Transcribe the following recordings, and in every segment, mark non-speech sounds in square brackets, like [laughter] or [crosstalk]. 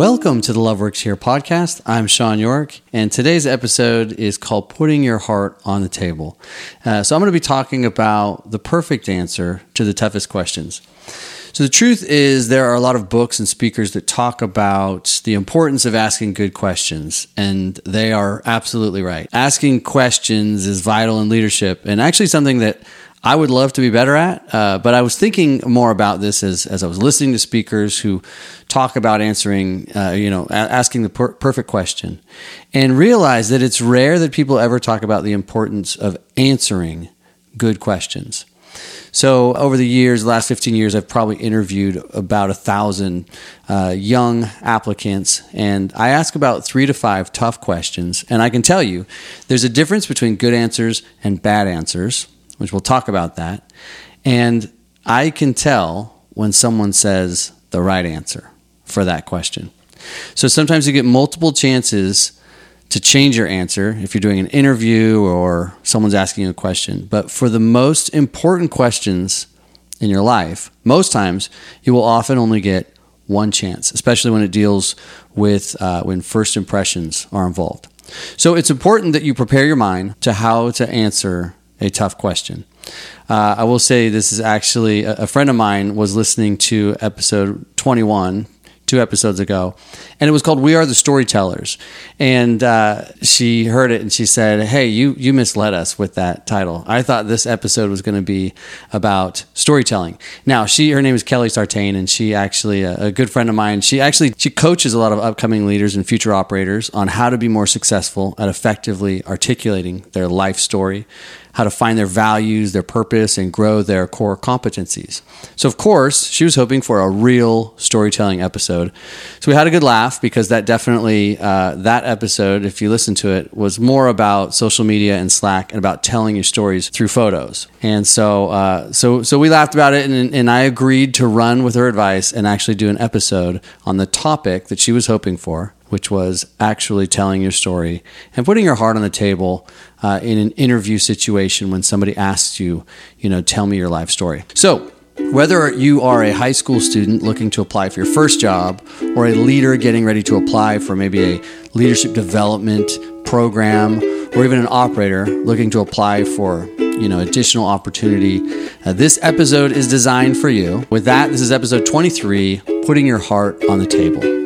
Welcome to the Love Works Here podcast. I'm Sean York, and today's episode is called Putting Your Heart on the Table. Uh, so, I'm going to be talking about the perfect answer to the toughest questions. So, the truth is, there are a lot of books and speakers that talk about the importance of asking good questions, and they are absolutely right. Asking questions is vital in leadership, and actually something that I would love to be better at, uh, but I was thinking more about this as, as I was listening to speakers who talk about answering, uh, you know, a- asking the per- perfect question, and realize that it's rare that people ever talk about the importance of answering good questions. So over the years, the last 15 years, I've probably interviewed about a thousand uh, young applicants, and I ask about three to five tough questions. And I can tell you, there's a difference between good answers and bad answers, which we'll talk about that. And I can tell when someone says the right answer for that question. So sometimes you get multiple chances to change your answer if you're doing an interview or someone's asking you a question. But for the most important questions in your life, most times you will often only get one chance, especially when it deals with uh, when first impressions are involved. So it's important that you prepare your mind to how to answer a tough question. Uh, I will say this is actually a, a friend of mine was listening to episode 21 two episodes ago, and it was called "We Are the Storytellers." And uh, she heard it and she said, "Hey, you you misled us with that title. I thought this episode was going to be about storytelling." Now, she her name is Kelly Sartain, and she actually a, a good friend of mine. She actually she coaches a lot of upcoming leaders and future operators on how to be more successful at effectively articulating their life story how to find their values, their purpose, and grow their core competencies. So, of course, she was hoping for a real storytelling episode. So we had a good laugh because that definitely uh, that episode, if you listen to it, was more about social media and Slack and about telling your stories through photos. And so, uh, so, so we laughed about it, and, and I agreed to run with her advice and actually do an episode on the topic that she was hoping for which was actually telling your story and putting your heart on the table uh, in an interview situation when somebody asks you, you know, tell me your life story. So, whether you are a high school student looking to apply for your first job or a leader getting ready to apply for maybe a leadership development program or even an operator looking to apply for you know additional opportunity uh, this episode is designed for you with that this is episode 23 putting your heart on the table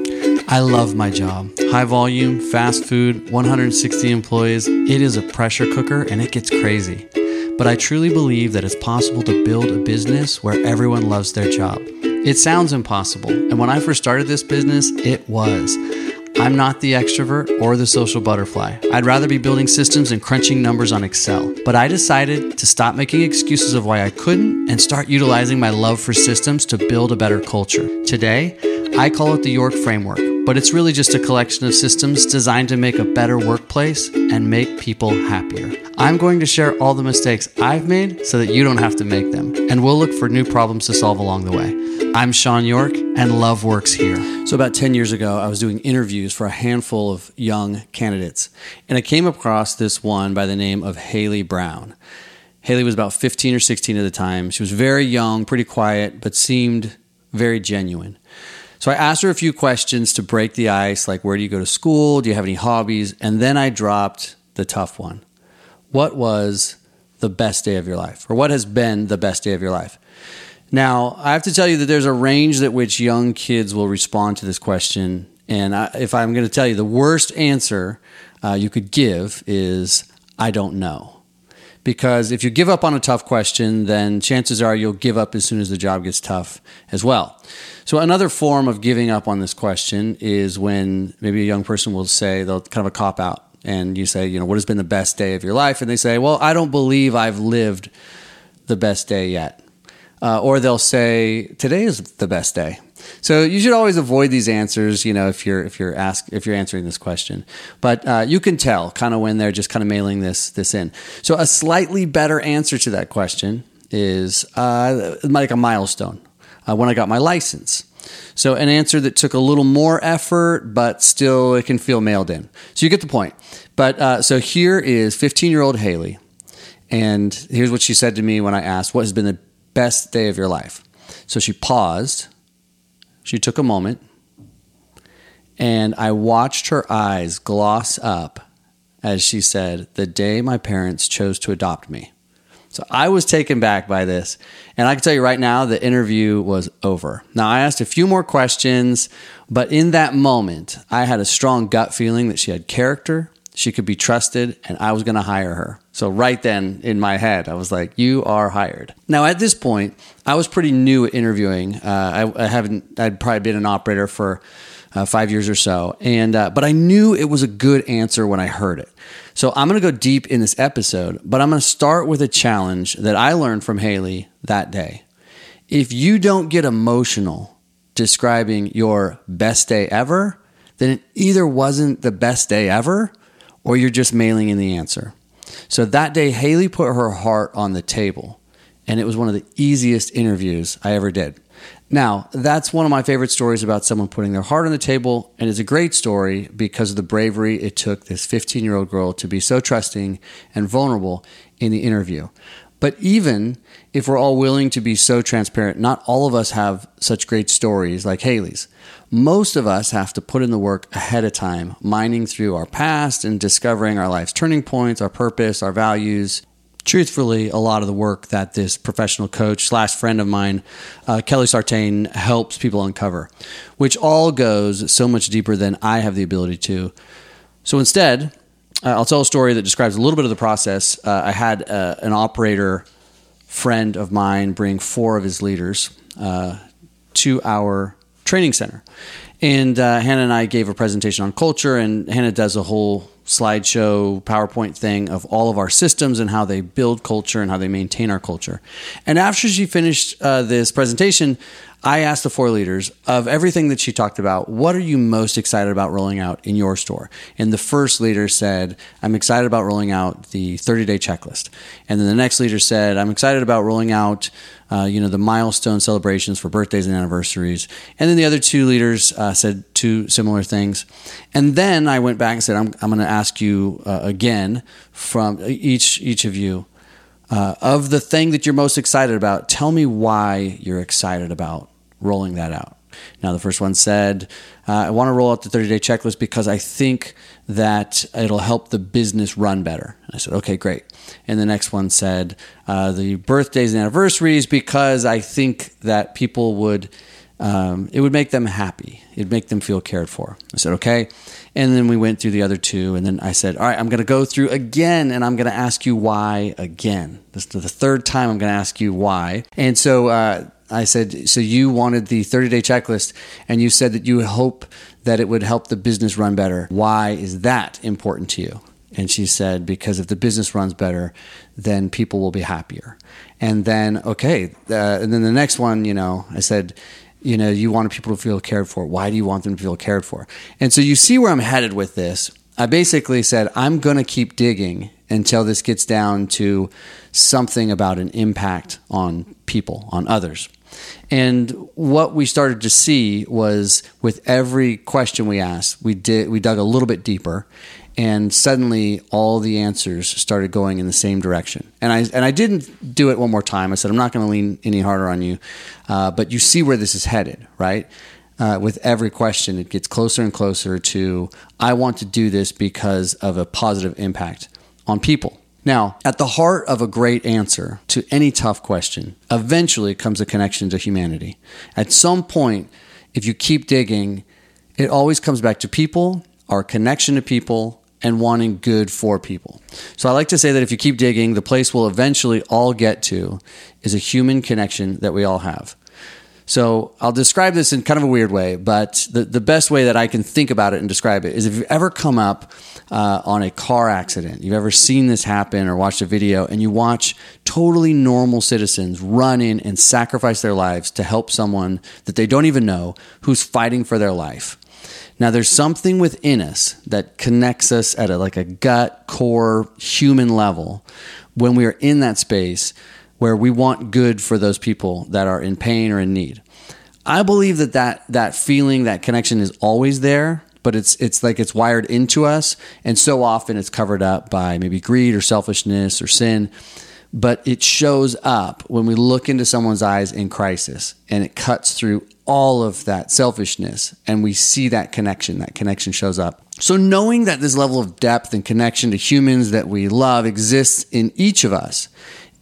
I love my job. High volume, fast food, 160 employees. It is a pressure cooker and it gets crazy. But I truly believe that it's possible to build a business where everyone loves their job. It sounds impossible. And when I first started this business, it was. I'm not the extrovert or the social butterfly. I'd rather be building systems and crunching numbers on Excel. But I decided to stop making excuses of why I couldn't and start utilizing my love for systems to build a better culture. Today, I call it the York Framework, but it's really just a collection of systems designed to make a better workplace and make people happier. I'm going to share all the mistakes I've made so that you don't have to make them, and we'll look for new problems to solve along the way. I'm Sean York, and Love Works here. So, about 10 years ago, I was doing interviews for a handful of young candidates, and I came across this one by the name of Haley Brown. Haley was about 15 or 16 at the time. She was very young, pretty quiet, but seemed very genuine. So I asked her a few questions to break the ice, like where do you go to school? Do you have any hobbies? And then I dropped the tough one. What was the best day of your life? Or what has been the best day of your life? Now, I have to tell you that there's a range at which young kids will respond to this question. And I, if I'm going to tell you the worst answer uh, you could give is, I don't know because if you give up on a tough question, then chances are you'll give up as soon as the job gets tough as well. So, another form of giving up on this question is when maybe a young person will say, they'll kind of a cop out, and you say, you know, what has been the best day of your life? And they say, well, I don't believe I've lived the best day yet. Uh, or they'll say, today is the best day. So you should always avoid these answers, you know, if you're if you're ask if you're answering this question. But uh, you can tell kind of when they're just kind of mailing this this in. So a slightly better answer to that question is uh, like a milestone uh, when I got my license. So an answer that took a little more effort, but still it can feel mailed in. So you get the point. But uh, so here is 15 year old Haley, and here's what she said to me when I asked, "What has been the best day of your life?" So she paused she took a moment And I watched her eyes gloss up as she said, The day my parents chose to adopt me. So I was taken back by this. And I can tell you right now, the interview was over. Now, I asked a few more questions, but in that moment, I had a strong gut feeling that she had character, she could be trusted, and I was going to hire her. So, right then in my head, I was like, You are hired. Now, at this point, I was pretty new at interviewing. Uh, I, I, haven't, I'd probably been an operator for uh, five years or so. And, uh, but I knew it was a good answer when I heard it. So I'm going to go deep in this episode, but I'm going to start with a challenge that I learned from Haley that day. If you don't get emotional describing your best day ever, then it either wasn't the best day ever or you're just mailing in the answer. So that day, Haley put her heart on the table, and it was one of the easiest interviews I ever did. Now, that's one of my favorite stories about someone putting their heart on the table, and it's a great story because of the bravery it took this 15 year old girl to be so trusting and vulnerable in the interview. But even if we're all willing to be so transparent, not all of us have such great stories like Haley's. Most of us have to put in the work ahead of time, mining through our past and discovering our life's turning points, our purpose, our values, truthfully, a lot of the work that this professional coach slash friend of mine, uh, Kelly Sartain, helps people uncover, which all goes so much deeper than I have the ability to. So instead, uh, I'll tell a story that describes a little bit of the process. Uh, I had uh, an operator friend of mine bring four of his leaders uh, to our training center. And uh, Hannah and I gave a presentation on culture, and Hannah does a whole slideshow PowerPoint thing of all of our systems and how they build culture and how they maintain our culture. And after she finished uh, this presentation, I asked the four leaders of everything that she talked about, what are you most excited about rolling out in your store? And the first leader said, I'm excited about rolling out the 30 day checklist. And then the next leader said, I'm excited about rolling out, uh, you know, the milestone celebrations for birthdays and anniversaries. And then the other two leaders uh, said two similar things. And then I went back and said, I'm, I'm going to ask you uh, again from each, each of you, uh, of the thing that you're most excited about, tell me why you're excited about rolling that out. Now, the first one said, uh, I want to roll out the 30 day checklist because I think that it'll help the business run better. I said, okay, great. And the next one said, uh, the birthdays and anniversaries because I think that people would, um, it would make them happy. It'd make them feel cared for. I said, okay. And then we went through the other two. And then I said, all right, I'm going to go through again and I'm going to ask you why again. This is the third time I'm going to ask you why. And so, uh, I said, so you wanted the 30 day checklist and you said that you hope that it would help the business run better. Why is that important to you? And she said, because if the business runs better, then people will be happier. And then, okay. Uh, and then the next one, you know, I said, you know, you want people to feel cared for. Why do you want them to feel cared for? And so you see where I'm headed with this. I basically said, I'm going to keep digging until this gets down to something about an impact on people, on others. And what we started to see was with every question we asked, we did we dug a little bit deeper and suddenly all the answers started going in the same direction. And I and I didn't do it one more time. I said I'm not going to lean any harder on you, uh, but you see where this is headed, right? Uh, with every question, it gets closer and closer to I want to do this because of a positive impact on people. Now, at the heart of a great answer to any tough question eventually comes a connection to humanity. At some point, if you keep digging, it always comes back to people, our connection to people, and wanting good for people. So I like to say that if you keep digging, the place we'll eventually all get to is a human connection that we all have. So I'll describe this in kind of a weird way, but the, the best way that I can think about it and describe it is if you've ever come up uh, on a car accident, you've ever seen this happen or watched a video, and you watch totally normal citizens run in and sacrifice their lives to help someone that they don't even know who's fighting for their life. Now, there's something within us that connects us at a, like a gut, core, human level when we are in that space where we want good for those people that are in pain or in need. I believe that that, that feeling, that connection is always there, but it's it's like it's wired into us, and so often it's covered up by maybe greed or selfishness or sin. but it shows up when we look into someone's eyes in crisis and it cuts through all of that selfishness and we see that connection. That connection shows up. So, knowing that this level of depth and connection to humans that we love exists in each of us,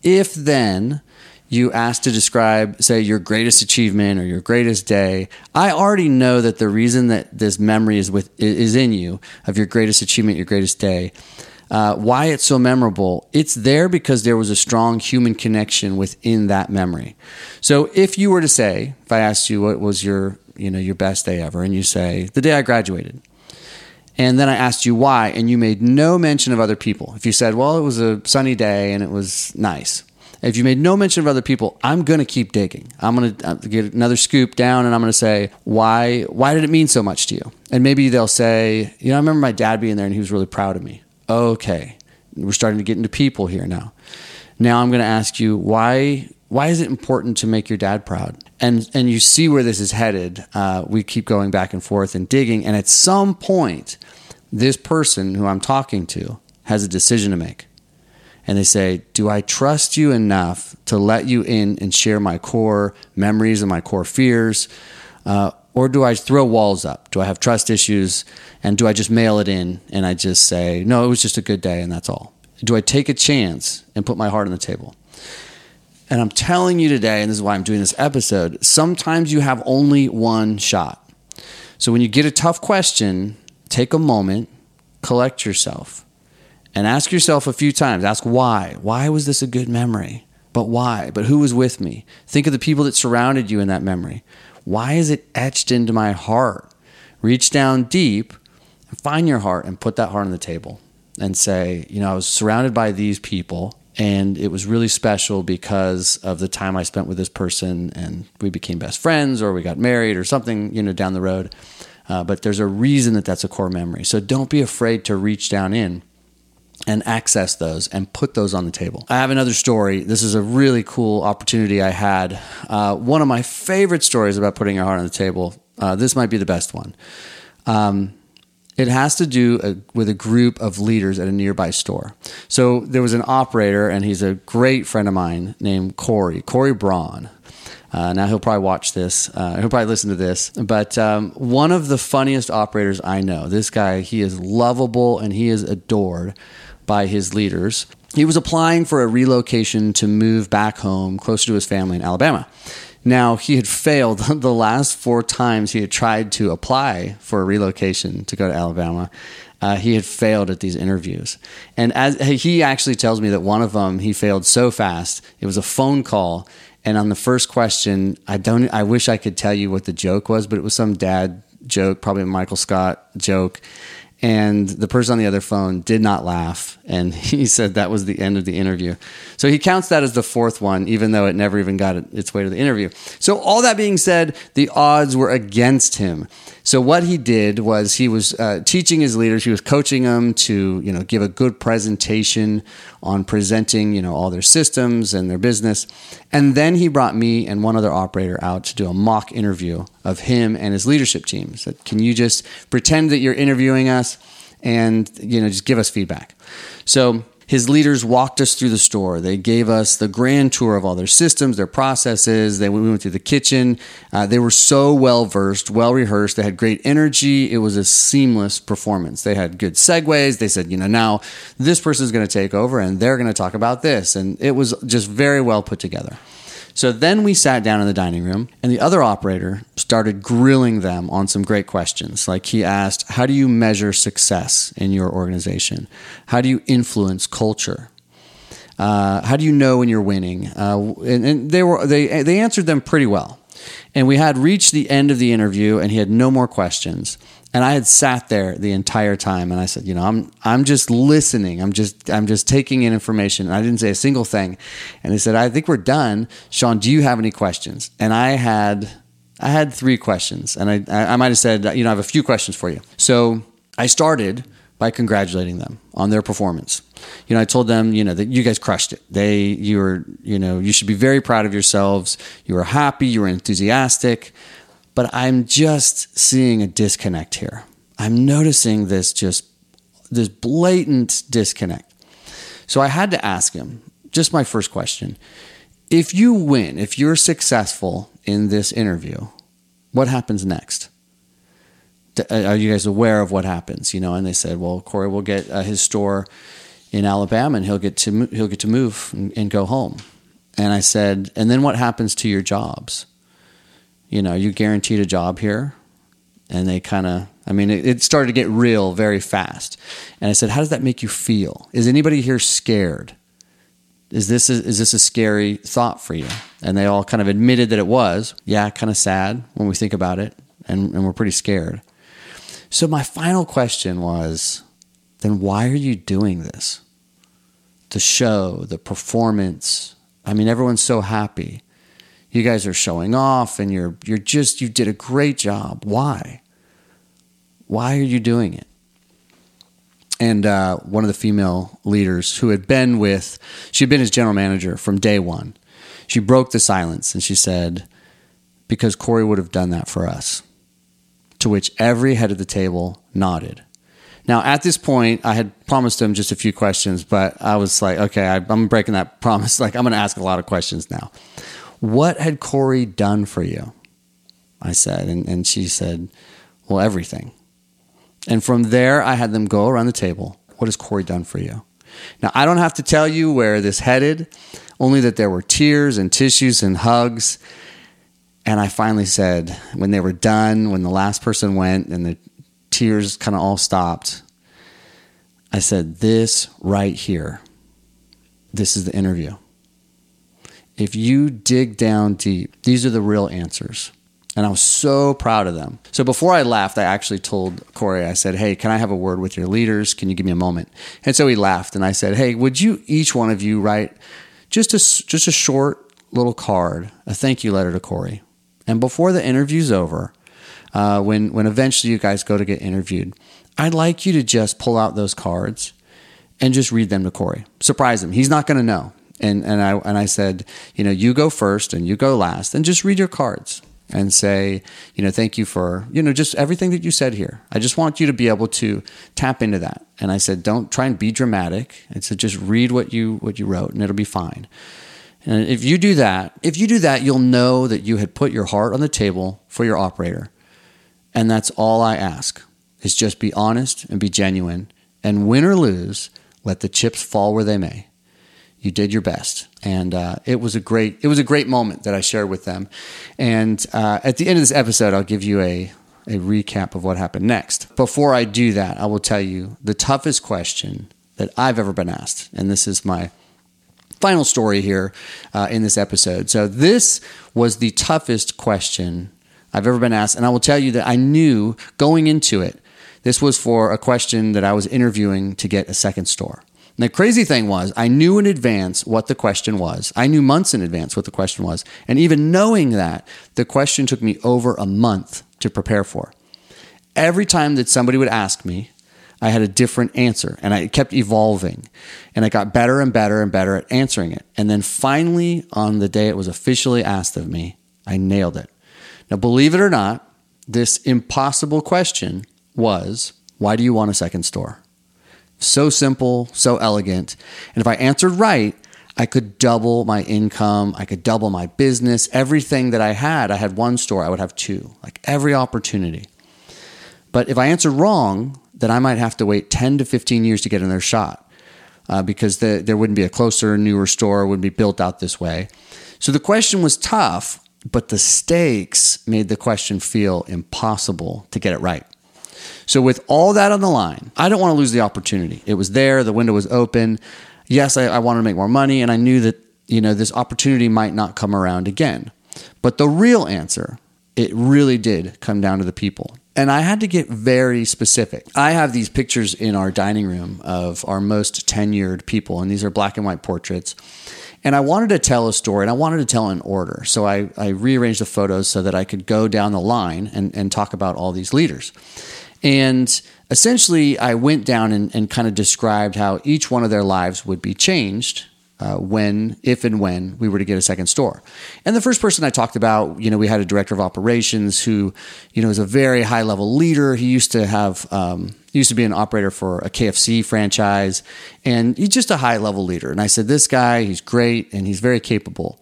if then you ask to describe, say, your greatest achievement or your greatest day, I already know that the reason that this memory is with is in you of your greatest achievement, your greatest day, uh, why it's so memorable. It's there because there was a strong human connection within that memory. So, if you were to say, if I asked you what was your, you know, your best day ever, and you say the day I graduated, and then I asked you why, and you made no mention of other people. If you said, well, it was a sunny day and it was nice if you made no mention of other people, I'm going to keep digging. I'm going to uh, get another scoop down and I'm going to say, why, why did it mean so much to you? And maybe they'll say, you know, I remember my dad being there and he was really proud of me. Okay. We're starting to get into people here now. Now I'm going to ask you, why, why is it important to make your dad proud? And, and you see where this is headed. Uh, we keep going back and forth and digging. And at some point, this person who I'm talking to has a decision to make and they say, Do I trust you enough to let you in and share my core memories and my core fears? Uh, or do I throw walls up? Do I have trust issues? And do I just mail it in and I just say, No, it was just a good day and that's all? Do I take a chance and put my heart on the table? And I'm telling you today, and this is why I'm doing this episode, sometimes you have only one shot. So when you get a tough question, take a moment, collect yourself and ask yourself a few times ask why. Why was this a good memory? But why? But who was with me? Think of the people that surrounded you in that memory. Why is it etched into my heart? Reach down deep and find your heart and put that heart on the table and say, you know, I was surrounded by these people and it was really special because of the time I spent with this person and we became best friends or we got married or something, you know, down the road. Uh, but there's a reason that that's a core memory. So don't be afraid to reach down in and access those and put those on the table. I have another story. This is a really cool opportunity I had. Uh, one of my favorite stories about putting your heart on the table. Uh, this might be the best one. Um, it has to do a, uh, with a group of leaders at a nearby store. So there was an operator, and he's a great friend of mine named Corey, Corey Braun. Uh, now he'll probably watch this. Uh, he'll probably listen to this. But um, one of the funniest operators I know. This guy, he is lovable and he is adored by his leaders. He was applying for a relocation to move back home closer to his family in Alabama. Now, he had failed [laughs] the last four times he had tried to apply for a relocation to go to Alabama. Uh, he had failed at these interviews. And as he actually tells me that one of them he failed so fast, it was a phone call. And on the first question, I don't I wish I could tell you what the joke was, but it was some dad joke, probably a Michael Scott joke and the person on the other phone did not laugh. And [laughs] he said that was the end of the interview. So he counts that as the fourth one even though it never even got its way to the interview. So all that being said the odds were against him so what he did was he was uh, teaching his leaders he was coaching them to you know give a good presentation on presenting you know all their systems and their business and then he brought me and one other operator out to do a mock interview of him and his leadership team said can you just pretend that you're interviewing us and you know just give us feedback. So his leaders walked us through the store. They gave us the grand tour of all their systems, their processes. They, we went through the kitchen. Uh, they were so well versed, well rehearsed. They had great energy. It was a seamless performance. They had good segues. They said, you know, now this person is going to take over and they're going to talk about this. And it was just very well put together. So then we sat down in the dining room, and the other operator started grilling them on some great questions. Like he asked, How do you measure success in your organization? How do you influence culture? Uh, how do you know when you're winning? Uh, and, and they were they they answered them pretty well. And we had reached the end of the interview, and he had no more questions. And I had sat there the entire time, and I said, you know, I'm I'm just listening. I'm just I'm just taking in information. And I didn't say a single thing. And he said, I think we're done. Sean, do you have any questions? And I had I had three questions, and I I might have said, you know, I have a few questions for you. So I started by congratulating them on their performance. You know, I told them, you know, that you guys crushed it. They, you were, you know, you should be very proud of yourselves. You were happy. You were enthusiastic but I'm just seeing a disconnect here. I'm noticing this just this blatant disconnect. So I had to ask him, just my first question. If you win, if you're successful in this interview, what happens next? Uh, are you guys aware of what happens? You know, and they said, well, Corey will get uh, his store in Alabama and he'll get to he'll get to move and, and go home. And I said, and then what happens to your jobs? You know, you guaranteed a job here, and they kind of I mean, it, it, started to get real very fast. And I said, "How does that make you feel? Is anybody here scared? Is this a, is this a scary thought for you?" And they all kind of admitted that it was. Yeah, kind of sad when we think about it, and, and we're pretty scared. So my final question was, then why are you doing this? The show, the performance. I mean, everyone's so happy. You guys are showing off, and you're you're just you did a great job. Why? Why are you doing it? And uh, one of the female leaders who had been with, she'd been his general manager from day one. She broke the silence and she said, Because Corey would have done that for us. To which every head of the table nodded. Now, at this point, I had promised him just a few questions, but I was like, okay, I, am breaking that [laughs] promise. Like, I'm going to ask a lot of questions now. What had Corey done for you? I said. And, and she said, well, everything. And from there, I had them go around the table. What has Corey done for you? Now, I don't have to tell you where this headed, only that there were tears and tissues and hugs. And I finally said, when they were done, when the last person went and the tears kind of all stopped, I said, This right here, this is the interview. If you dig down deep, these are the real answers. And I was so proud of them. So before I left, I actually told Corey, I said, Hey, can I have a word with your leaders? Can you give me a moment? And so he laughed and I said, Hey, would you, each one of you, write just a, just a short little card, a thank you letter to Corey? And before the interview's over, uh, when, when eventually you guys go to get interviewed, I'd like you to just pull out those cards and just read them to Corey. Surprise him. He's not going to know. And, and, I, and I said, you know, you go first and you go last and just read your cards and say, you know, thank you for, you know, just everything that you said here. I just want you to be able to tap into that. And I said, don't try and be dramatic. I said, just read what you what you wrote and it'll be fine. And if you do that, if you do that, you'll know that you had put your heart on the table for your operator. And that's all I ask is just be honest and be genuine. And win or lose, let the chips fall where they may you did your best. And uh, it was a great it was a great moment that i shared with them. And uh, at the end of this episode i'll give you a, a recap of what happened next. Before i do that i will tell you the toughest question that i've ever been asked. And this is my final story here uh, in this episode. So this was the toughest question i've ever been asked. And i will tell you that i knew going into it this was for a question that i was interviewing to get a second store and the crazy thing was, I knew in advance what the question was. I knew months in advance what the question was. And even knowing that, the question took me over a month to prepare for. Every time that somebody would ask me, I had a different answer and I kept evolving and I got better and better and better at answering it. And then finally, on the day it was officially asked of me, I nailed it. Now, believe it or not, this impossible question was why do you want a second store? So simple, so elegant. And if I answered right, I could double my income. I could double my business. Everything that I had, I had one store, I would have two, like every opportunity. But if I answered wrong, then I might have to wait 10 to 15 years to get another shot uh, because the, there wouldn't be a closer, newer store, wouldn't be built out this way. So the question was tough, but the stakes made the question feel impossible to get it right. So, with all that on the line, I don't want to lose the opportunity. It was there, the window was open. Yes, I, I wanted to make more money, and I knew that you know this opportunity might not come around again. But the real answer, it really did come down to the people. And I had to get very specific. I have these pictures in our dining room of our most tenured people, and these are black and white portraits. And I wanted to tell a story and I wanted to tell in order. So I, I rearranged the photos so that I could go down the line and, and talk about all these leaders. And essentially, I went down and, and kind of described how each one of their lives would be changed uh, when, if and when we were to get a second store. And the first person I talked about, you know, we had a director of operations who, you know, is a very high level leader. He used to have, um, he used to be an operator for a KFC franchise, and he's just a high level leader. And I said, this guy, he's great and he's very capable.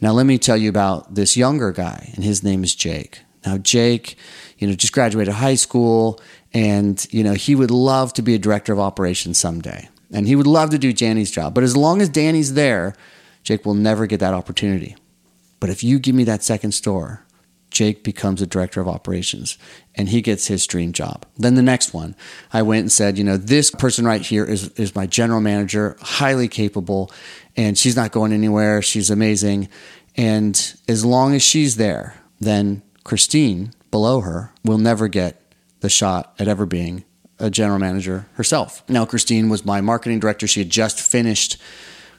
Now, let me tell you about this younger guy, and his name is Jake. Now, Jake, you know, just graduated high school, and, you know, he would love to be a director of operations someday. And he would love to do Danny's job. But as long as Danny's there, Jake will never get that opportunity. But if you give me that second store, Jake becomes a director of operations and he gets his dream job. Then the next one, I went and said, you know, this person right here is, is my general manager, highly capable, and she's not going anywhere. She's amazing. And as long as she's there, then Christine below her will never get the shot at ever being a general manager herself. Now, Christine was my marketing director. She had just finished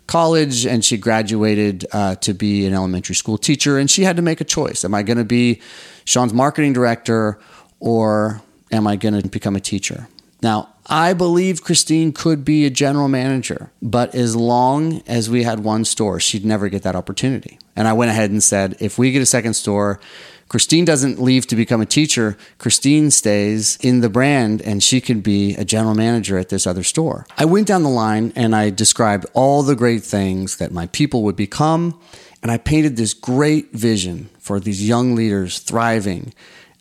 college and she graduated uh, to be an elementary school teacher. And she had to make a choice Am I going to be Sean's marketing director or am I going to become a teacher? Now, I believe Christine could be a general manager, but as long as we had one store, she'd never get that opportunity. And I went ahead and said, if we get a second store, Christine doesn't leave to become a teacher. Christine stays in the brand and she can be a general manager at this other store. I went down the line and I described all the great things that my people would become. And I painted this great vision for these young leaders thriving.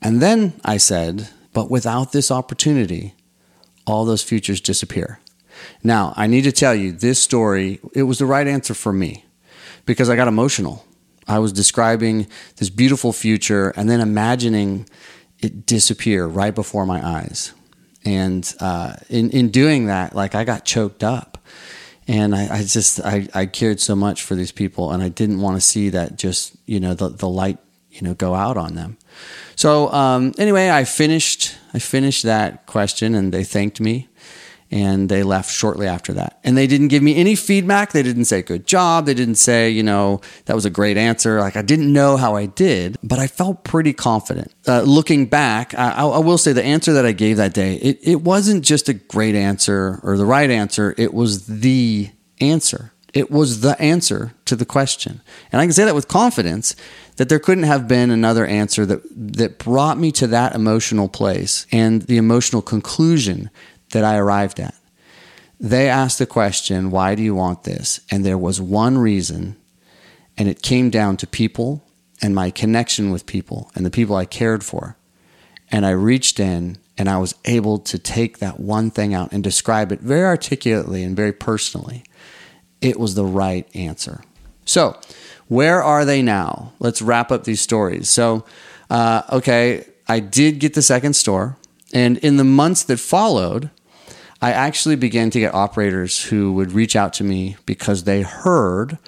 And then I said, but without this opportunity, all those futures disappear. Now, I need to tell you this story, it was the right answer for me because I got emotional. I was describing this beautiful future and then imagining it disappear right before my eyes. And uh, in in doing that, like I got choked up, and I, I just I, I cared so much for these people, and I didn't want to see that just you know the the light you know go out on them. So um, anyway, I finished I finished that question, and they thanked me and they left shortly after that. And they didn't give me any feedback. They didn't say good job. They didn't say, you know, that was a great answer. Like I didn't know how I did, but I felt pretty confident. Uh, looking back, I, I, will say the answer that I gave that day, it, it wasn't just a great answer or the right answer. It was the answer. It was the answer to the question. And I can say that with confidence that there couldn't have been another answer that, that brought me to that emotional place and the emotional conclusion that I arrived at. They asked the question, Why do you want this? And there was one reason, and it came down to people and my connection with people and the people I cared for. And I reached in and I was able to take that one thing out and describe it very articulately and very personally. It was the right answer. So, where are they now? Let's wrap up these stories. So, uh, okay, I did get the second store. And in the months that followed, I actually began to get operators who would reach out to me because they heard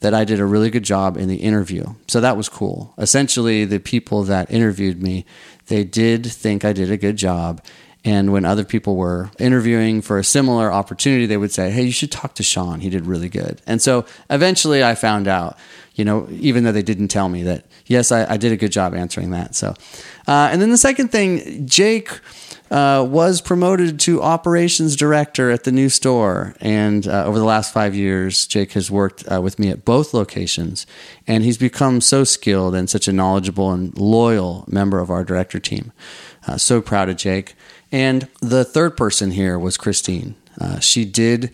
that I did a really good job in the interview. So that was cool. Essentially, the people that interviewed me, they did think I did a good job. And when other people were interviewing for a similar opportunity, they would say, Hey, you should talk to Sean. He did really good. And so eventually I found out, you know, even though they didn't tell me that, yes, I, I did a good job answering that. So, uh, and then the second thing, Jake uh, was promoted to operations director at the new store. And uh, over the last five years, Jake has worked uh, with me at both locations. And he's become so skilled and such a knowledgeable and loyal member of our director team. Uh, so proud of Jake. And the third person here was Christine. Uh, she did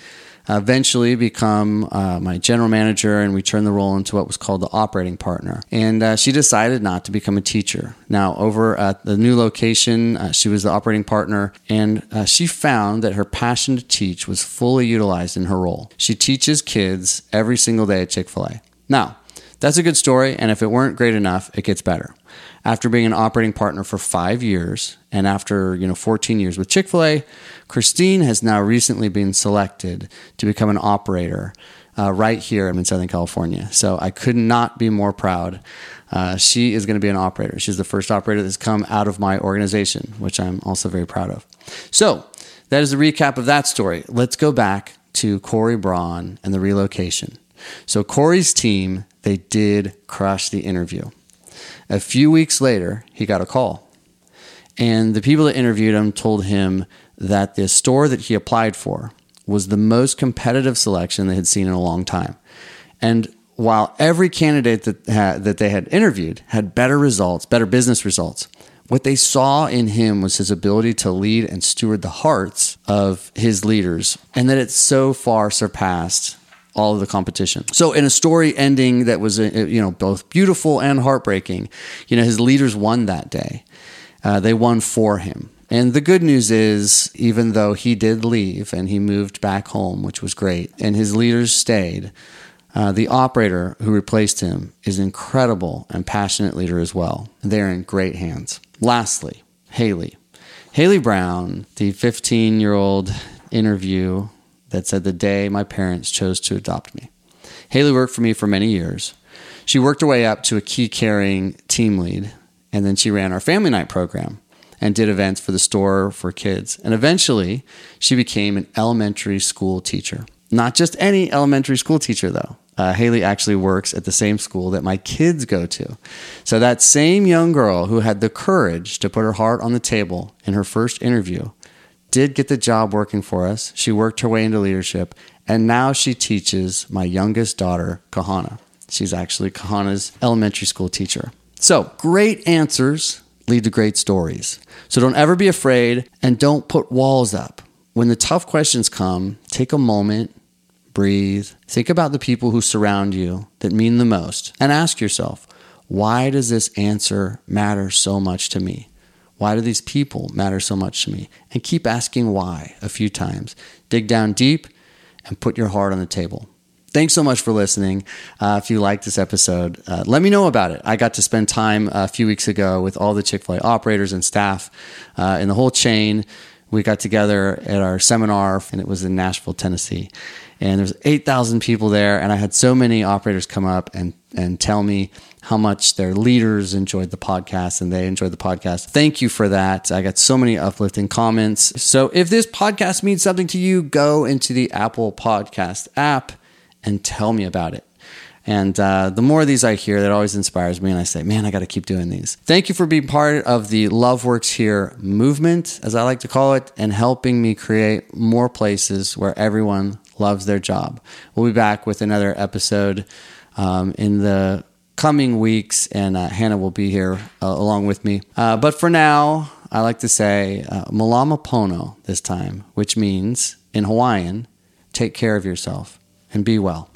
eventually become uh, my general manager, and we turned the role into what was called the operating partner. And uh, she decided not to become a teacher. Now, over at the new location, uh, she was the operating partner, and uh, she found that her passion to teach was fully utilized in her role. She teaches kids every single day at Chick fil A. Now, that's a good story, and if it weren't great enough, it gets better. After being an operating partner for five years, and after you know 14 years with Chick Fil A, Christine has now recently been selected to become an operator uh, right here in Southern California. So I could not be more proud. Uh, she is going to be an operator. She's the first operator that's come out of my organization, which I'm also very proud of. So that is the recap of that story. Let's go back to Corey Braun and the relocation. So Corey's team they did crush the interview. A few weeks later, he got a call. And the people that interviewed him told him that the store that he applied for was the most competitive selection they had seen in a long time. And while every candidate that, had, that they had interviewed had better results, better business results, what they saw in him was his ability to lead and steward the hearts of his leaders, and that it so far surpassed all of the competition. So, in a story ending that was, uh, you know, both beautiful and heartbreaking, you know, his leaders won that day. Uh, they won for him. And the good news is, even though he did leave and he moved back home, which was great, and his leaders stayed, uh, the operator who replaced him is an incredible and passionate leader as well. They're in great hands. Lastly, Haley. Haley Brown, the 15 year old interview that said the day my parents chose to adopt me. Haley worked for me for many years. She worked her way up to a key carrying team lead, and then she ran our family night program and did events for the store for kids. And eventually, she became an elementary school teacher. Not just any elementary school teacher, though. Uh, Haley actually works at the same school that my kids go to. So, that same young girl who had the courage to put her heart on the table in her first interview did get the job working for us. She worked her way into leadership, and now she teaches my youngest daughter, Kahana. She's actually Kahana's elementary school teacher. So, great answers lead to great stories. So, don't ever be afraid and don't put walls up. When the tough questions come, take a moment breathe, think about the people who surround you that mean the most, and ask yourself, why does this answer matter so much to me? Why do these people matter so much to me? And keep asking why a few times. Dig down deep and put your heart on the table. Thanks so much for listening. Uh, if you liked this episode, uh, let me know about it. I got to spend time a few weeks ago with all the Chick fil A operators and staff uh, in the whole chain. We got together at our seminar, and it was in Nashville, Tennessee and there's 8,000 people there. And I had so many operators come up and, and tell me how much their leaders enjoyed the podcast and they enjoyed the podcast. Thank you for that. I got so many uplifting comments. So if this podcast means something to you, go into the Apple Podcast app and tell me about it. And uh, the more of these I hear, that always inspires me. And I say, man, I got to keep doing these. Thank you for being part of the Love Works Here movement, as I like to call it, and helping me create more places where everyone loves their job. We'll be back with another episode um, in the coming weeks, and uh, Hannah will be here uh, along with me. Uh, but for now, I like to say uh, Malama Pono this time, which means in Hawaiian, take care of yourself and be well.